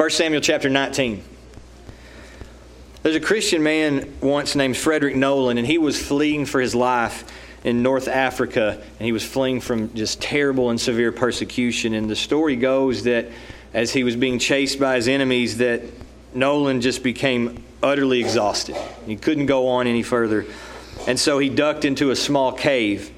1 Samuel chapter 19. There's a Christian man once named Frederick Nolan, and he was fleeing for his life in North Africa, and he was fleeing from just terrible and severe persecution. And the story goes that as he was being chased by his enemies, that Nolan just became utterly exhausted. He couldn't go on any further. And so he ducked into a small cave.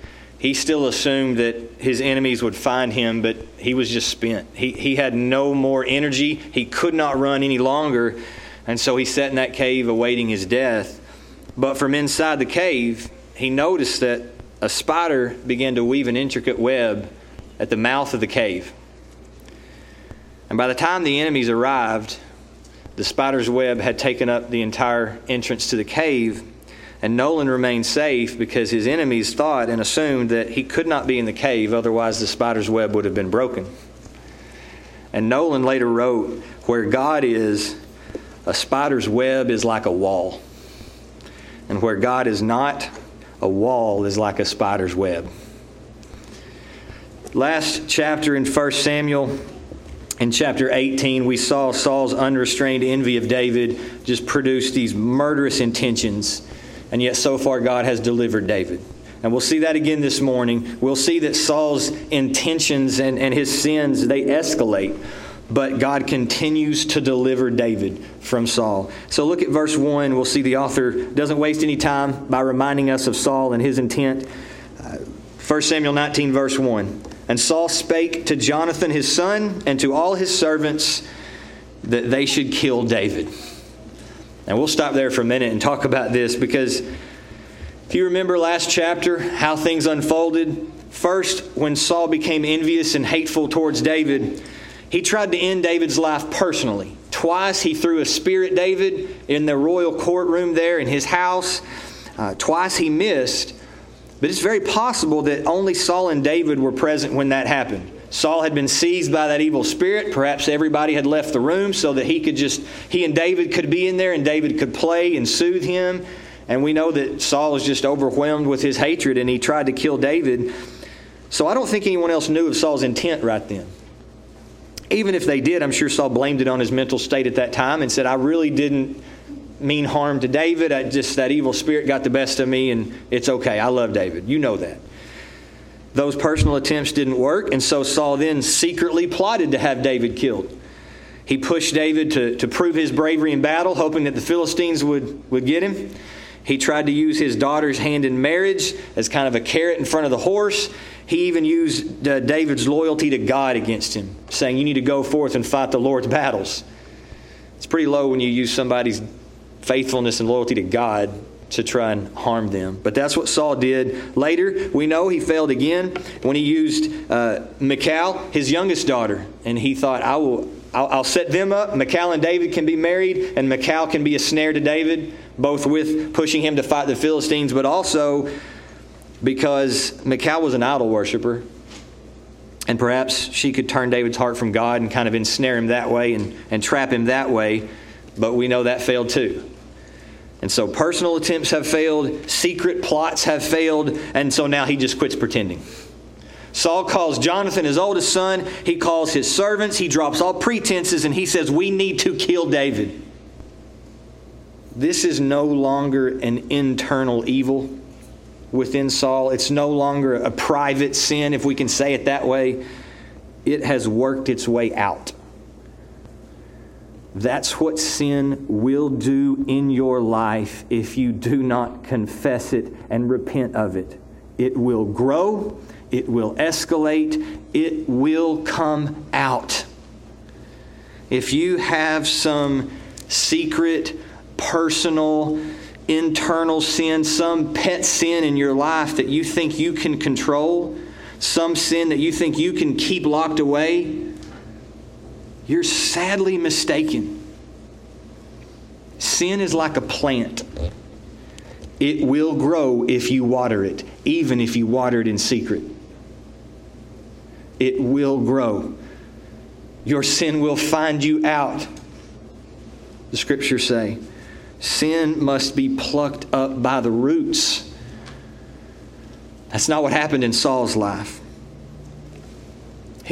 He still assumed that his enemies would find him, but he was just spent. He, he had no more energy. He could not run any longer. And so he sat in that cave awaiting his death. But from inside the cave, he noticed that a spider began to weave an intricate web at the mouth of the cave. And by the time the enemies arrived, the spider's web had taken up the entire entrance to the cave, and Nolan remained safe because his enemies thought and assumed that he could not be in the cave, otherwise, the spider's web would have been broken. And Nolan later wrote, Where God is, a spider's web is like a wall. And where God is not, a wall is like a spider's web. Last chapter in 1 Samuel, in chapter 18, we saw Saul's unrestrained envy of David just produce these murderous intentions. And yet, so far, God has delivered David. And we'll see that again this morning. We'll see that Saul's intentions and, and his sins, they escalate but God continues to deliver David from Saul. So look at verse 1. We'll see the author doesn't waste any time by reminding us of Saul and his intent. Uh, 1 Samuel 19, verse 1. And Saul spake to Jonathan his son and to all his servants that they should kill David. And we'll stop there for a minute and talk about this because if you remember last chapter, how things unfolded, first, when Saul became envious and hateful towards David, he tried to end David's life personally. Twice he threw a spear at David in the royal courtroom there in his house. Uh, twice he missed. But it's very possible that only Saul and David were present when that happened. Saul had been seized by that evil spirit. Perhaps everybody had left the room so that he could just, he and David could be in there and David could play and soothe him. And we know that Saul was just overwhelmed with his hatred and he tried to kill David. So I don't think anyone else knew of Saul's intent right then even if they did, I'm sure Saul blamed it on his mental state at that time and said, I really didn't mean harm to David. I just that evil spirit got the best of me, and it's okay. I love David. You know that. Those personal attempts didn't work, and so Saul then secretly plotted to have David killed. He pushed David to, to prove his bravery in battle, hoping that the Philistines would, would get him. He tried to use his daughter's hand in marriage as kind of a carrot in front of the horse. He even used uh, David's loyalty to God against him, saying, You need to go forth and fight the Lord's battles. It's pretty low when you use somebody's faithfulness and loyalty to God to try and harm them. But that's what Saul did. Later, we know he failed again when he used uh, Michal, his youngest daughter, and he thought, I will, I'll, I'll set them up. Michal and David can be married, and Michal can be a snare to David, both with pushing him to fight the Philistines, but also because Michal was an idol worshiper. And perhaps she could turn David's heart from God and kind of ensnare him that way and, and trap him that way. But we know that failed too. And so personal attempts have failed, secret plots have failed, and so now he just quits pretending. Saul calls Jonathan his oldest son, he calls his servants, he drops all pretenses, and he says, We need to kill David. This is no longer an internal evil within Saul. It's no longer a private sin, if we can say it that way. It has worked its way out. That's what sin will do in your life if you do not confess it and repent of it. It will grow, it will escalate, it will come out. If you have some secret, personal, internal sin, some pet sin in your life that you think you can control, some sin that you think you can keep locked away, you're sadly mistaken. Sin is like a plant. It will grow if you water it, even if you water it in secret. It will grow. Your sin will find you out. The scriptures say. Sin must be plucked up by the roots. That's not what happened in Saul's life.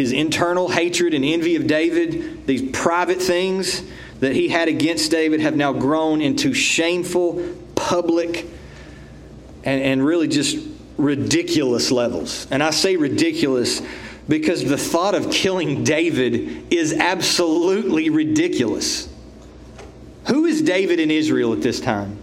His internal hatred and envy of David, these private things that he had against David, have now grown into shameful, public, and, and really just ridiculous levels. And I say ridiculous because the thought of killing David is absolutely ridiculous. Who is David in Israel at this time?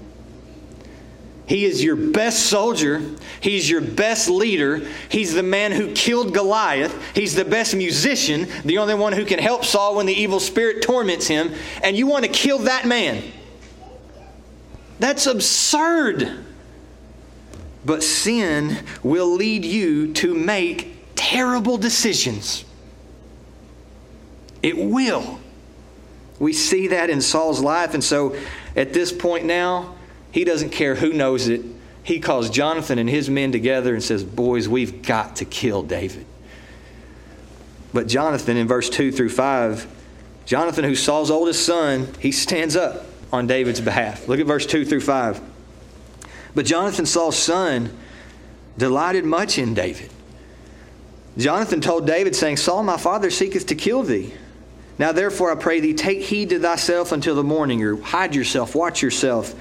He is your best soldier. He's your best leader. He's the man who killed Goliath. He's the best musician, the only one who can help Saul when the evil spirit torments him. And you want to kill that man. That's absurd. But sin will lead you to make terrible decisions. It will. We see that in Saul's life. And so at this point now, he doesn't care who knows it. He calls Jonathan and his men together and says, Boys, we've got to kill David. But Jonathan, in verse 2 through 5, Jonathan, who's Saul's oldest son, he stands up on David's behalf. Look at verse 2 through 5. But Jonathan, Saul's son, delighted much in David. Jonathan told David, saying, Saul, my father, seeketh to kill thee. Now therefore I pray thee, take heed to thyself until the morning, or hide yourself, watch yourself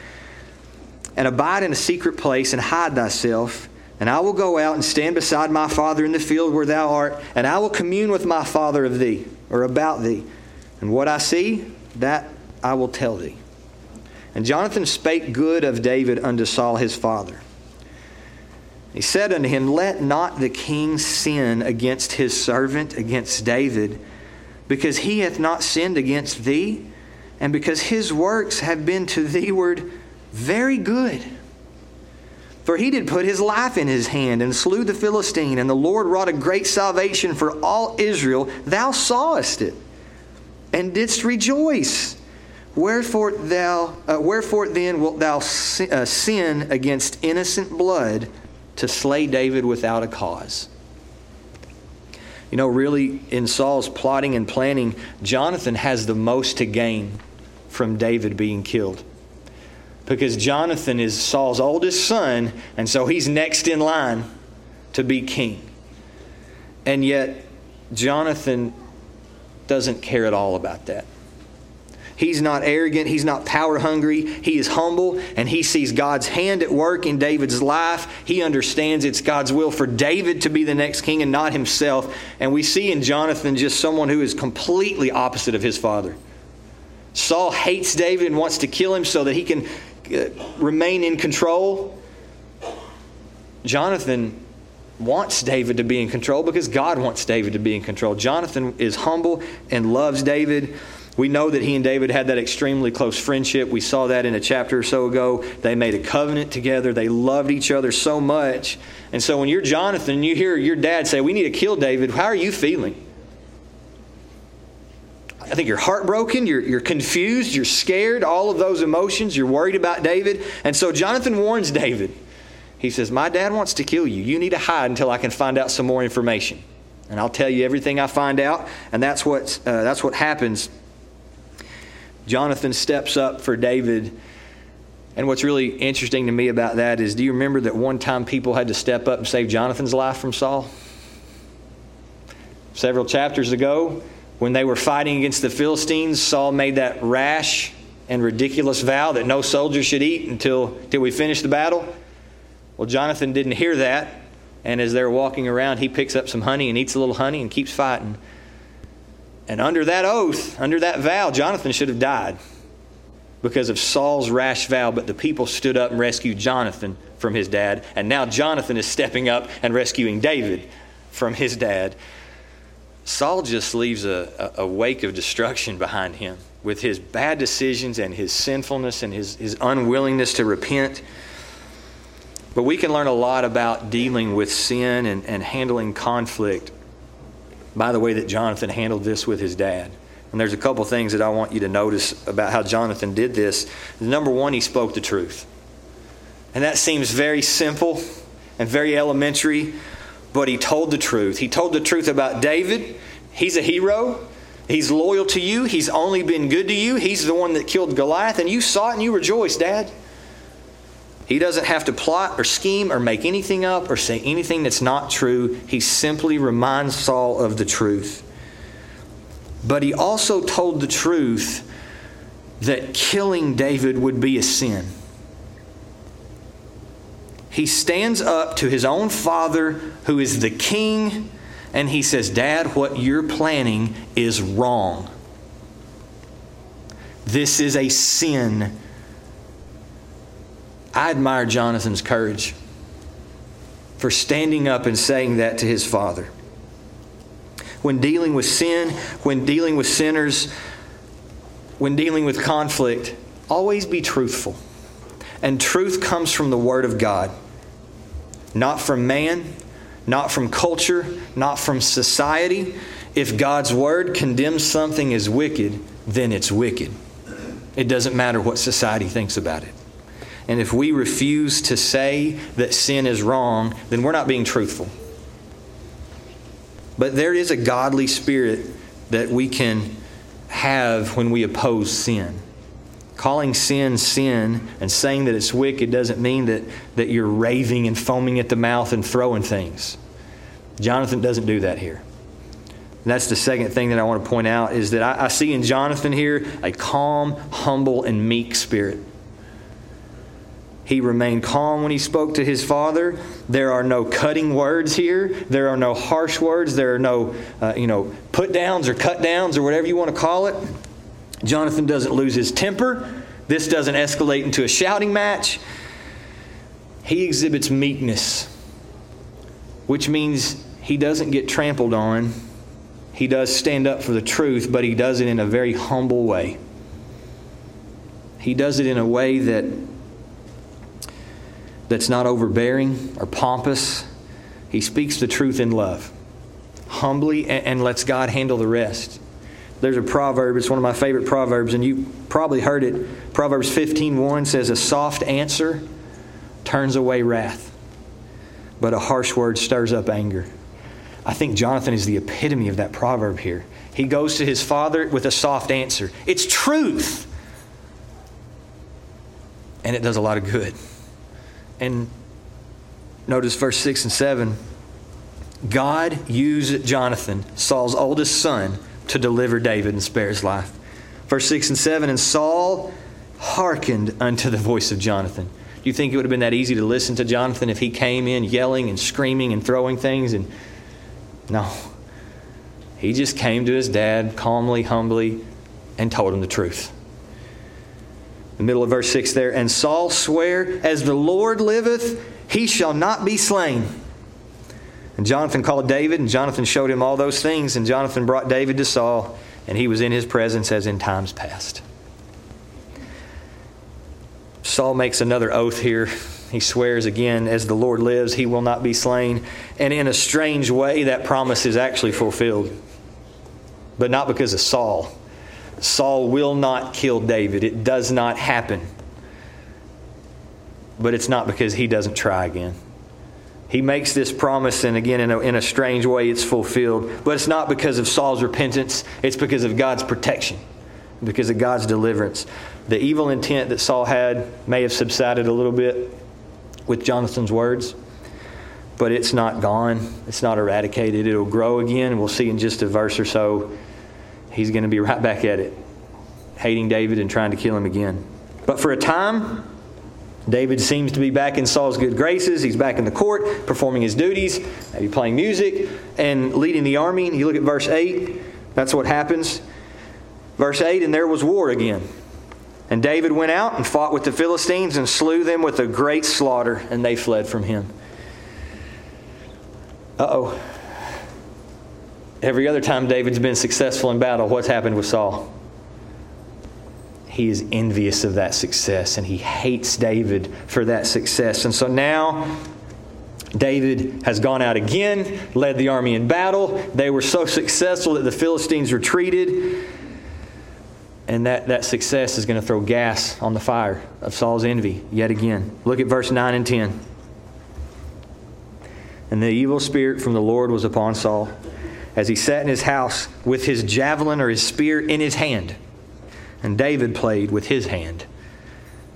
and abide in a secret place and hide thyself. And I will go out and stand beside my father in the field where thou art, and I will commune with my father of thee, or about thee. And what I see, that I will tell thee. And Jonathan spake good of David unto Saul his father. He said unto him, Let not the king sin against his servant, against David, because he hath not sinned against thee, and because his works have been to theeward very good. For he did put his life in his hand and slew the Philistine, and the Lord wrought a great salvation for all Israel. Thou sawest it and didst rejoice. Wherefore, thou, uh, wherefore then wilt thou sin, uh, sin against innocent blood to slay David without a cause? You know, really, in Saul's plotting and planning, Jonathan has the most to gain from David being killed because Jonathan is Saul's oldest son, and so he's next in line to be king. And yet, Jonathan doesn't care at all about that. He's not arrogant. He's not power hungry. He is humble and he sees God's hand at work in David's life. He understands it's God's will for David to be the next king and not himself. And we see in Jonathan just someone who is completely opposite of his father. Saul hates David and wants to kill him so that he can Uh, remain in control. Jonathan wants David to be in control because God wants David to be in control. Jonathan is humble and loves David. We know that he and David had that extremely close friendship. We saw that in a chapter or so ago. They made a covenant together. They loved each other so much. And so when you're Jonathan and you hear your dad say, We need to kill David, how are you feeling? I think you're heartbroken, you're, you're confused, you're scared, all of those emotions, you're worried about David. And so Jonathan warns David. He says, My dad wants to kill you. You need to hide until I can find out some more information. And I'll tell you everything I find out. And that's what, uh, that's what happens. Jonathan steps up for David. And what's really interesting to me about that is do you remember that one time people had to step up and save Jonathan's life from Saul? Several chapters ago, when they were fighting against the Philistines, Saul made that rash and ridiculous vow that no soldier should eat until, until we finish the battle. Well, Jonathan didn't hear that. And as they're walking around, he picks up some honey and eats a little honey and keeps fighting. And under that oath, under that vow, Jonathan should have died because of Saul's rash vow. But the people stood up and rescued Jonathan from his dad. And now Jonathan is stepping up and rescuing David from his dad. Saul just leaves a, a, wake of destruction behind him with his bad decisions and his sinfulness and his, his unwillingness to repent. But we can learn a lot about dealing with sin and, and handling conflict by the way that Jonathan handled this with his dad. And there's a couple things that I want you to notice about how Jonathan did this. Number one, he spoke the truth. And that seems very simple and very elementary, but he told the truth. He told the truth about David. He's a hero. He's loyal to you. He's only been good to you. He's the one that killed Goliath, and you saw it and you rejoiced, Dad. He doesn't have to plot or scheme or make anything up or say anything that's not true. He simply reminds Saul of the truth. But he also told the truth that killing David would be a sin. He stands up to his own father, who is the king, and he says, Dad, what you're planning is wrong. This is a sin I admire Jonathan's courage for standing up and saying that to his father. When dealing with sin, when dealing with sinners, when dealing with conflict, always be truthful. And truth comes from the Word of God, not from man, not from culture, not from society. If God's Word condemns something as wicked, then it's wicked. It doesn't matter what society thinks about it. And if we refuse to say that sin is wrong, then we're not being truthful. But there is a godly spirit that we can have when we oppose sin. Calling sin sin and saying that it's wicked doesn't mean that, that you're raving and foaming at the mouth and throwing things. Jonathan doesn't do that here. And that's the second thing that I want to point out is that I, I see in Jonathan here a calm, humble, and meek spirit. He remained calm when he spoke to his father. There are no cutting words here. There are no harsh words. There are no, uh, you know, put downs or cut downs or whatever you want to call it. Jonathan doesn't lose his temper. This doesn't escalate into a shouting match. He exhibits meekness, which means he doesn't get trampled on. He does stand up for the truth, but he does it in a very humble way. He does it in a way that that's not overbearing or pompous. He speaks the truth in love, humbly, and, and lets God handle the rest. There's a proverb, it's one of my favorite proverbs, and you probably heard it. Proverbs 15:1 says, A soft answer turns away wrath, but a harsh word stirs up anger. I think Jonathan is the epitome of that proverb here. He goes to his father with a soft answer. It's truth. And it does a lot of good. And notice verse 6 and 7 God used Jonathan, Saul's oldest son, to deliver David and spare his life. Verse 6 and 7 And Saul hearkened unto the voice of Jonathan. Do you think it would have been that easy to listen to Jonathan if he came in yelling and screaming and throwing things? And no. He just came to his dad calmly, humbly, and told him the truth the middle of verse 6 there. And Saul sware, As the Lord liveth, he shall not be slain. And Jonathan called David, and Jonathan showed him all those things. And Jonathan brought David to Saul, and he was in his presence as in times past. Saul makes another oath here. He swears again, As the Lord lives, he will not be slain. And in a strange way, that promise is actually fulfilled. But not because of Saul Saul will not kill David. It does not happen. But it's not because he doesn't try again. He makes this promise, and again, in a, in a strange way, it's fulfilled. But it's not because of Saul's repentance, it's because of God's protection, because of God's deliverance. The evil intent that Saul had may have subsided a little bit with Jonathan's words, but it's not gone. It's not eradicated. It'll grow again, we'll see in just a verse or so he's going to be right back at it, hating David and trying to kill him again. But for a time, David seems to be back in Saul's good graces. He's back in the court, performing his duties, maybe playing music and leading the army. And you look at verse 8, that's what happens. Verse 8, and there was war again. And David went out and fought with the Philistines and slew them with a great slaughter, and they fled from him. Uh oh. Every other time David's been successful in battle, what's happened with Saul? He is envious of that success and he hates David for that success. And so now David has gone out again, led the army in battle. They were so successful that the Philistines retreated. And that, that success is going to throw gas on the fire of Saul's envy yet again. Look at verse 9 and 10. And the evil spirit from the Lord was upon Saul as he sat in his house with his javelin or his spear in his hand. And David played with his hand.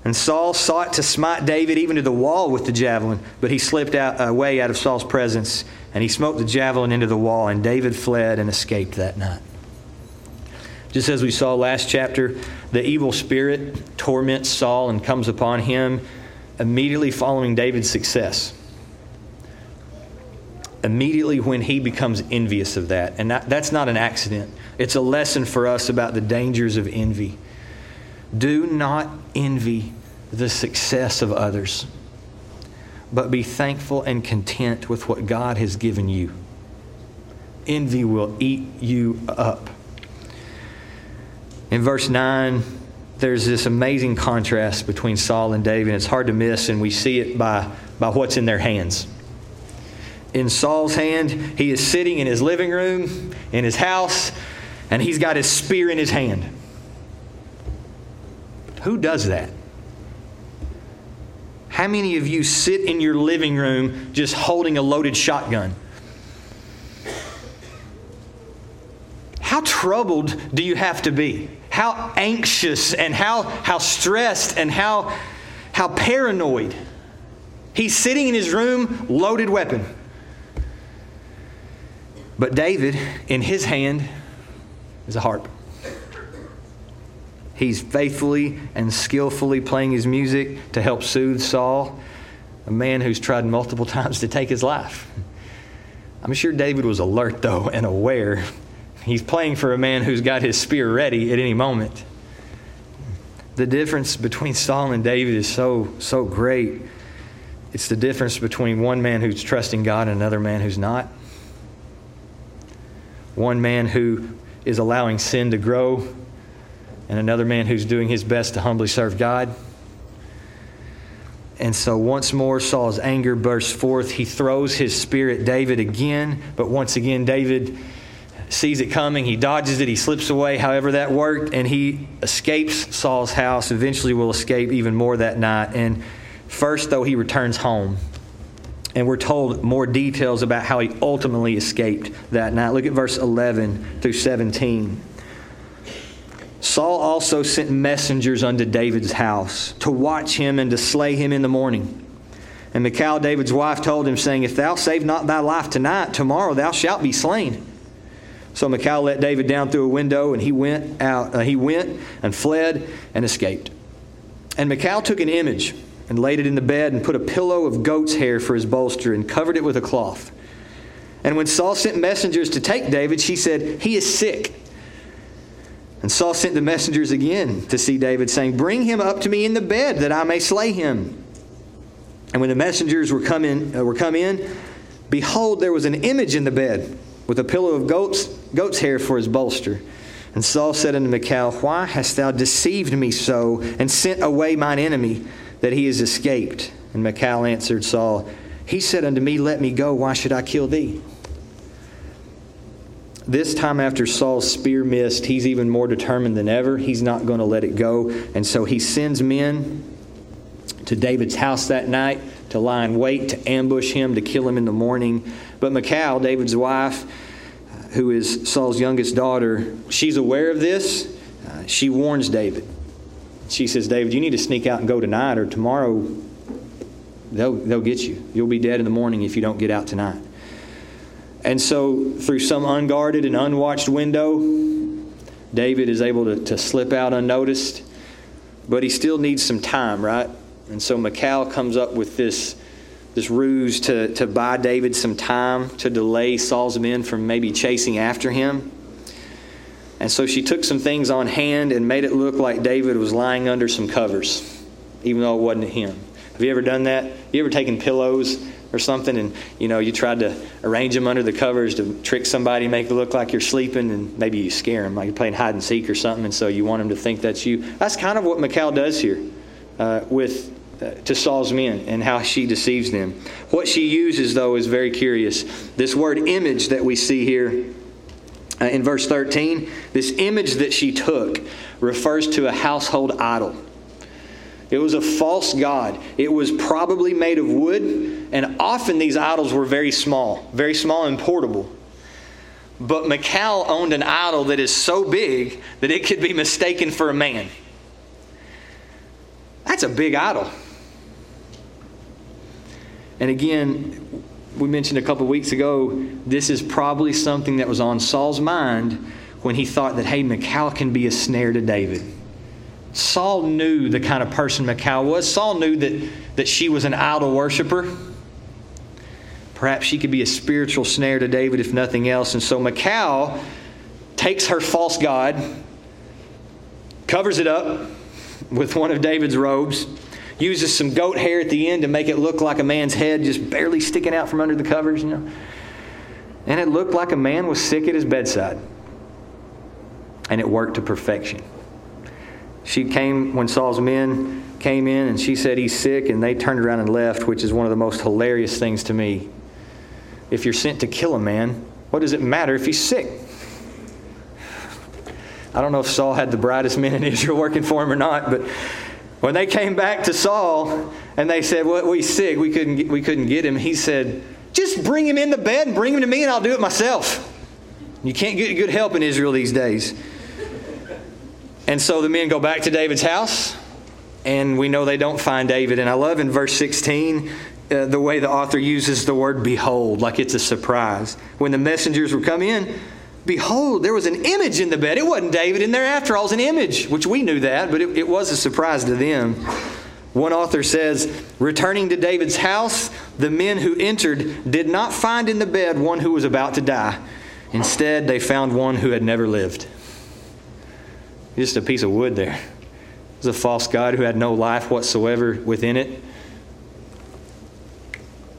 And Saul sought to smite David even to the wall with the javelin, but he slipped out, uh, away out of Saul's presence, and he smote the javelin into the wall, and David fled and escaped that night. Just as we saw last chapter, the evil spirit torments Saul and comes upon him immediately following David's success. Immediately when he becomes envious of that. And that, that's not an accident, it's a lesson for us about the dangers of envy. Do not envy the success of others, but be thankful and content with what God has given you. Envy will eat you up. In verse 9, there's this amazing contrast between Saul and David. It's hard to miss, and we see it by, by what's in their hands. In Saul's hand, he is sitting in his living room, in his house, and he's got his spear in his hand. Who does that? How many of you sit in your living room just holding a loaded shotgun? How troubled do you have to be? How anxious and how, how stressed and how, how paranoid. He's sitting in his room, loaded weapon. But David, in his hand, is a harp. He's faithfully and skillfully playing his music to help soothe Saul, a man who's tried multiple times to take his life. I'm sure David was alert, though, and aware. He's playing for a man who's got his spear ready at any moment. The difference between Saul and David is so, so great. It's the difference between one man who's trusting God and another man who's not. One man who is allowing sin to grow and another man who's doing his best to humbly serve God. And so once more, Saul's anger bursts forth. He throws his spear at David again, but once again, David sees it coming. He dodges it, he slips away, however that worked, and he escapes Saul's house. Eventually, will escape even more that night. And first, though, he returns home. And we're told more details about how he ultimately escaped that night. Look at verse 11 through 17. Saul also sent messengers unto David's house to watch him and to slay him in the morning. And Michal, David's wife, told him, saying, If thou save not thy life tonight, tomorrow thou shalt be slain. So Michal let David down through a window, and he went out. Uh, he went and fled and escaped. And Michal took an image and laid it in the bed and put a pillow of goat's hair for his bolster and covered it with a cloth. And when Saul sent messengers to take David, she said, He is sick. And Saul sent the messengers again to see David, saying, Bring him up to me in the bed, that I may slay him. And when the messengers were come in, uh, were come in behold, there was an image in the bed, with a pillow of goat's, goat's hair for his bolster. And Saul said unto Michal, Why hast thou deceived me so, and sent away mine enemy, that he is escaped? And Michal answered Saul, He said unto me, Let me go, why should I kill thee? This time after Saul's spear missed, he's even more determined than ever. He's not going to let it go. And so he sends men to David's house that night to lie in wait, to ambush him, to kill him in the morning. But Michal, David's wife, who is Saul's youngest daughter, she's aware of this. Uh, she warns David. She says, David, you need to sneak out and go tonight, or tomorrow they'll, they'll get you. You'll be dead in the morning if you don't get out tonight. And so, through some unguarded and unwatched window, David is able to, to slip out unnoticed, but he still needs some time, right? And so Michal comes up with this, this ruse to, to buy David some time to delay Saul's men from maybe chasing after him. And so she took some things on hand and made it look like David was lying under some covers, even though it wasn't him. Have you ever done that? You ever taken pillows or something and you know you tried to arrange them under the covers to trick somebody make it look like you're sleeping and maybe you scare them like you're playing hide and seek or something and so you want them to think that's you that's kind of what Michal does here uh, with uh, to Saul's men and how she deceives them what she uses though is very curious this word image that we see here uh, in verse 13 this image that she took refers to a household idol it was a false god. It was probably made of wood, and often these idols were very small, very small and portable. But Michal owned an idol that is so big that it could be mistaken for a man. That's a big idol. And again, we mentioned a couple weeks ago, this is probably something that was on Saul's mind when he thought that, hey, Michal can be a snare to David. Saul knew the kind of person Michal was. Saul knew that, that she was an idol worshiper. Perhaps she could be a spiritual snare to David, if nothing else. And so Michal takes her false god, covers it up with one of David's robes, uses some goat hair at the end to make it look like a man's head just barely sticking out from under the covers, you know. And it looked like a man was sick at his bedside. And it worked to perfection. She came when Saul's men came in and she said he's sick, and they turned around and left, which is one of the most hilarious things to me. If you're sent to kill a man, what does it matter if he's sick? I don't know if Saul had the brightest men in Israel working for him or not, but when they came back to Saul and they said, "Well, we sick, we couldn't get, we couldn't get him," he said, "Just bring him in the bed and bring him to me, and I'll do it myself." You can't get good help in Israel these days. And so the men go back to David's house, and we know they don't find David. And I love in verse 16 uh, the way the author uses the word behold, like it's a surprise. When the messengers were come in, behold, there was an image in the bed. It wasn't David in there after all, it was an image, which we knew that, but it, it was a surprise to them. One author says, returning to David's house, the men who entered did not find in the bed one who was about to die. Instead, they found one who had never lived. Just a piece of wood there. It was a false God who had no life whatsoever within it.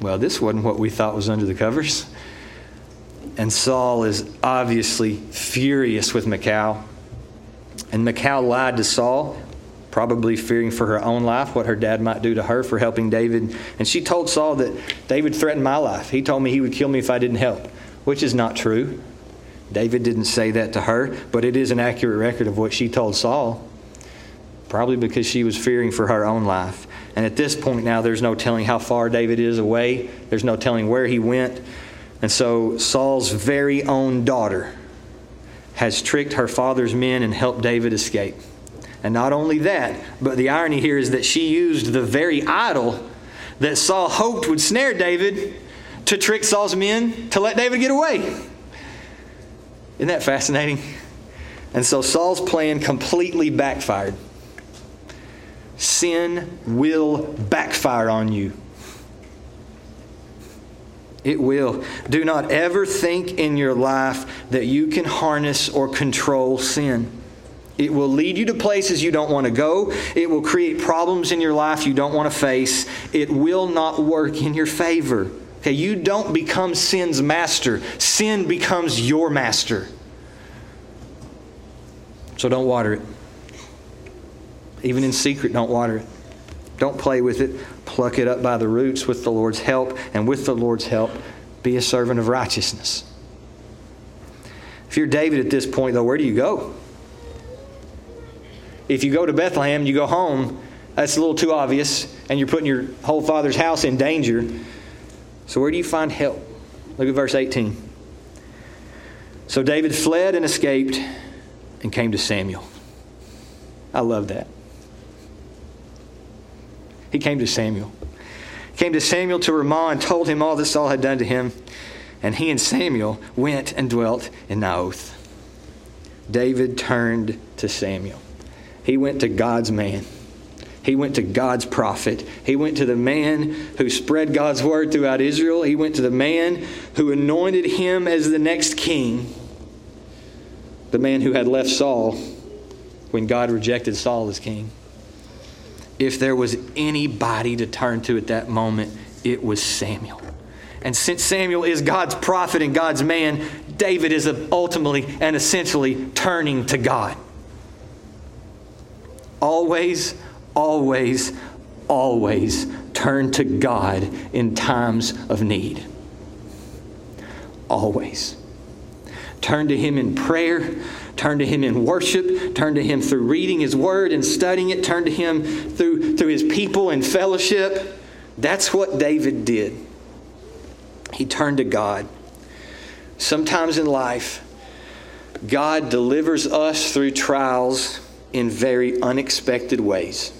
Well, this wasn't what we thought was under the covers. And Saul is obviously furious with Michal. And Michal lied to Saul, probably fearing for her own life, what her dad might do to her for helping David. And she told Saul that David threatened my life. He told me he would kill me if I didn't help, which is not true. David didn't say that to her, but it is an accurate record of what she told Saul, probably because she was fearing for her own life. And at this point now, there's no telling how far David is away, there's no telling where he went. And so Saul's very own daughter has tricked her father's men and helped David escape. And not only that, but the irony here is that she used the very idol that Saul hoped would snare David to trick Saul's men to let David get away. Isn't that fascinating? And so Saul's plan completely backfired. Sin will backfire on you. It will. Do not ever think in your life that you can harness or control sin. It will lead you to places you don't want to go. It will create problems in your life you don't want to face. It will not work in your favor. Okay, you don't become sin's master. Sin becomes your master. So don't water it. Even in secret, don't water it. Don't play with it. Pluck it up by the roots with the Lord's help, and with the Lord's help, be a servant of righteousness. If you're David at this point, though, where do you go? If you go to Bethlehem, you go home, that's a little too obvious, and you're putting your whole father's house in danger. So, where do you find help? Look at verse 18. So David fled and escaped and came to Samuel. I love that. He came to Samuel. He came to Samuel to Ramah and told him all that Saul had done to him. And he and Samuel went and dwelt in Naioth. David turned to Samuel. He went to God's man. He went to God's prophet. He went to the man who spread God's word throughout Israel. He went to the man who anointed him as the next king. The man who had left Saul when God rejected Saul as king if there was anybody to turn to at that moment, it was Samuel. And since Samuel is God's prophet and God's man, David is ultimately and essentially turning to God. Always, always, always turn to God in times of need. Always. Turn to Him in prayer. Turn to Him in worship. Turn to Him through reading His Word and studying it. Turn to Him through, through His people and fellowship. That's what David did. He turned to God. Sometimes in life, God delivers us through trials in very unexpected ways.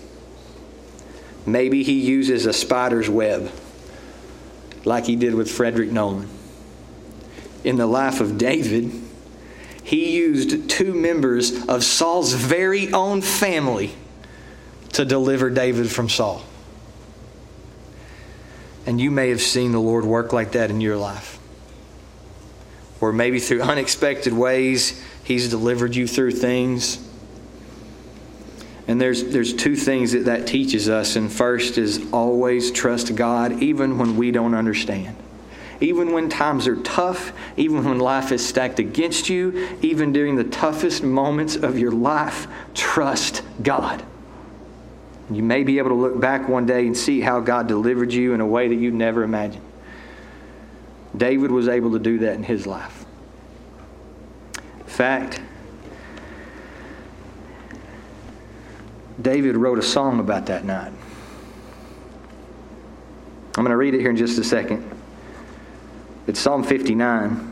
Maybe he uses a spider's web, like he did with Frederick Nolan. In the life of David, he used two members of Saul's very own family to deliver David from Saul. And you may have seen the Lord work like that in your life. Or maybe through unexpected ways, He's delivered you through things. And there's, there's two things that that teaches us. And first is always trust God, even when we don't understand. Even when times are tough, even when life is stacked against you, even during the toughest moments of your life, trust God. You may be able to look back one day and see how God delivered you in a way that you'd never imagined. David was able to do that in his life. In fact, David wrote a song about that night. I'm going to read it here in just a second. It's Psalm 59.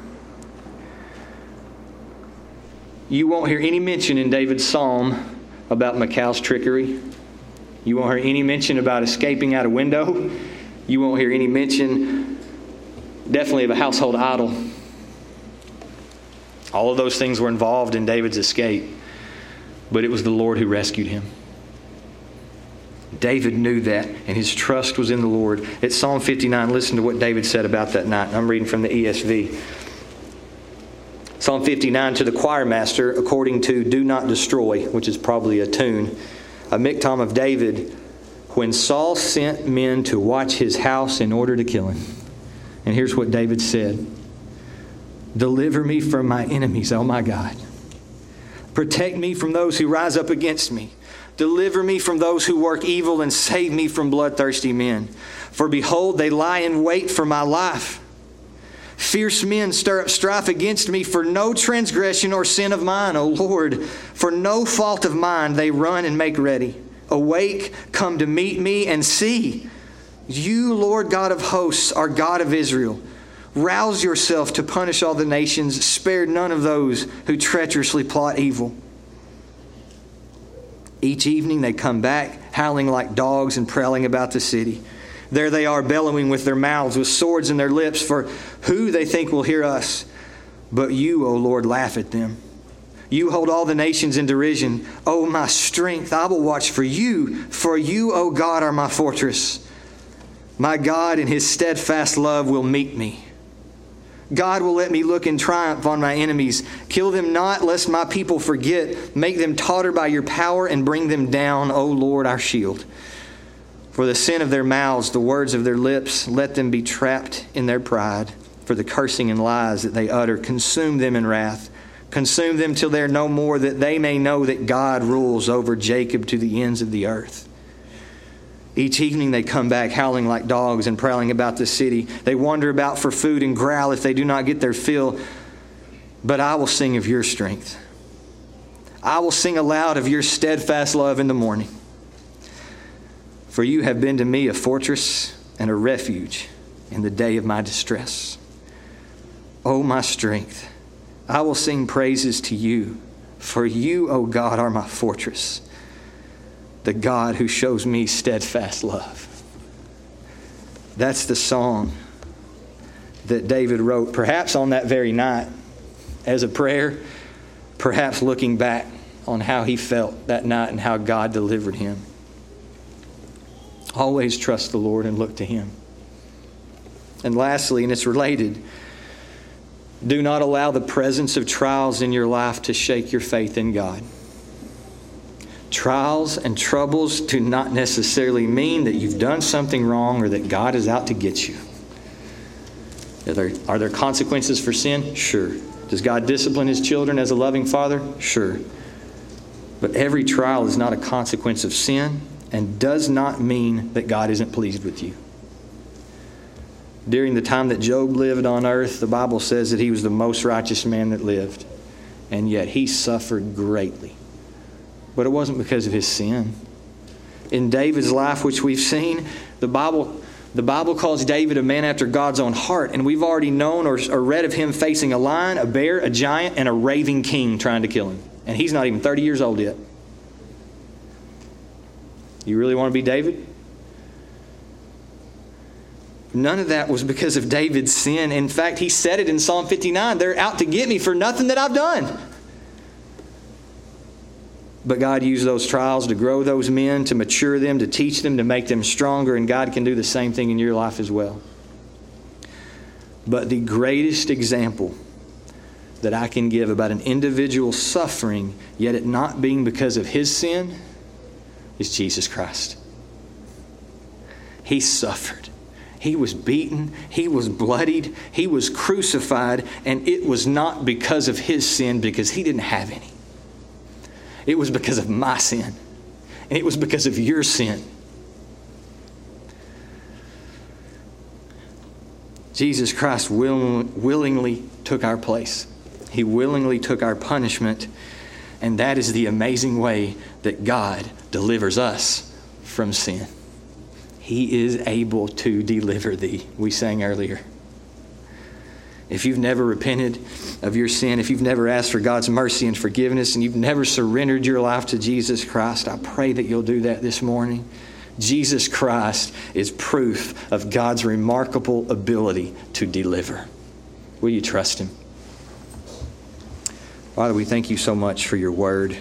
You won't hear any mention in David's psalm about Michal's trickery. You won't hear any mention about escaping out a window. You won't hear any mention, definitely, of a household idol. All of those things were involved in David's escape, but it was the Lord who rescued him. David knew that, and his trust was in the Lord. It's Psalm 59. Listen to what David said about that night. I'm reading from the ESV. Psalm 59 to the choir master, according to Do Not Destroy, which is probably a tune a miktam of David when Saul sent men to watch his house in order to kill him. And here's what David said Deliver me from my enemies, oh my God. Protect me from those who rise up against me. Deliver me from those who work evil and save me from bloodthirsty men. For behold, they lie in wait for my life. Fierce men stir up strife against me for no transgression or sin of mine, O Lord. For no fault of mine they run and make ready. Awake, come to meet me, and see. You, Lord God of hosts, are God of Israel. Rouse yourself to punish all the nations. Spare none of those who treacherously plot evil. Each evening they come back, howling like dogs and prowling about the city. There they are, bellowing with their mouths, with swords in their lips, for who they think will hear us. But you, O Lord, laugh at them. You hold all the nations in derision. O my strength, I will watch for you, for you, O God, are my fortress. My God, in his steadfast love, will meet me. God will let me look in triumph on my enemies. Kill them not, lest my people forget. Make them totter by your power and bring them down, O Lord, our shield. For the sin of their mouths, the words of their lips, let them be trapped in their pride. For the cursing and lies that they utter, consume them in wrath. Consume them till they're no more, that they may know that God rules over Jacob to the ends of the earth. Each evening they come back howling like dogs and prowling about the city. They wander about for food and growl if they do not get their fill. But I will sing of your strength. I will sing aloud of your steadfast love in the morning. For you have been to me a fortress and a refuge in the day of my distress. O my strength, I will sing praises to you, for you, O God, are my fortress, the God who shows me steadfast love. That's the song that David wrote, perhaps on that very night as a prayer, perhaps looking back on how he felt that night and how God delivered him. Always trust the Lord and look to Him. And lastly, and it's related, do not allow the presence of trials in your life to shake your faith in God. Trials and troubles do not necessarily mean that you've done something wrong or that God is out to get you. Are there, are there consequences for sin? Sure. Does God discipline his children as a loving father? Sure. But every trial is not a consequence of sin and does not mean that God isn't pleased with you. During the time that Job lived on earth, the Bible says that he was the most righteous man that lived, and yet he suffered greatly. But it wasn't because of his sin. In David's life, which we've seen, the Bible, the Bible calls David a man after God's own heart, and we've already known or, or read of him facing a lion, a bear, a giant, and a raving king trying to kill him. And he's not even 30 years old yet. You really want to be David? None of that was because of David's sin. In fact, he said it in Psalm 59 they're out to get me for nothing that I've done. But God used those trials to grow those men, to mature them, to teach them, to make them stronger, and God can do the same thing in your life as well. But the greatest example that I can give about an individual suffering, yet it not being because of his sin, is Jesus Christ. He suffered. He was beaten. He was bloodied. He was crucified. And it was not because of his sin, because he didn't have any. It was because of my sin. And it was because of your sin. Jesus Christ will, willingly took our place. He willingly took our punishment. And that is the amazing way that God delivers us from sin. He is able to deliver thee, we sang earlier. If you've never repented of your sin, if you've never asked for God's mercy and forgiveness, and you've never surrendered your life to Jesus Christ, I pray that you'll do that this morning. Jesus Christ is proof of God's remarkable ability to deliver. Will you trust Him? Father, we thank you so much for your word,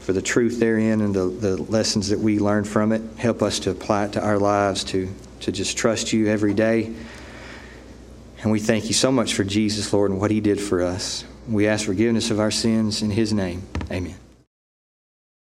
for the truth therein and the, the lessons that we learn from it. Help us to apply it to our lives, to, to just trust you every day. And we thank you so much for Jesus, Lord, and what he did for us. We ask forgiveness of our sins in his name. Amen.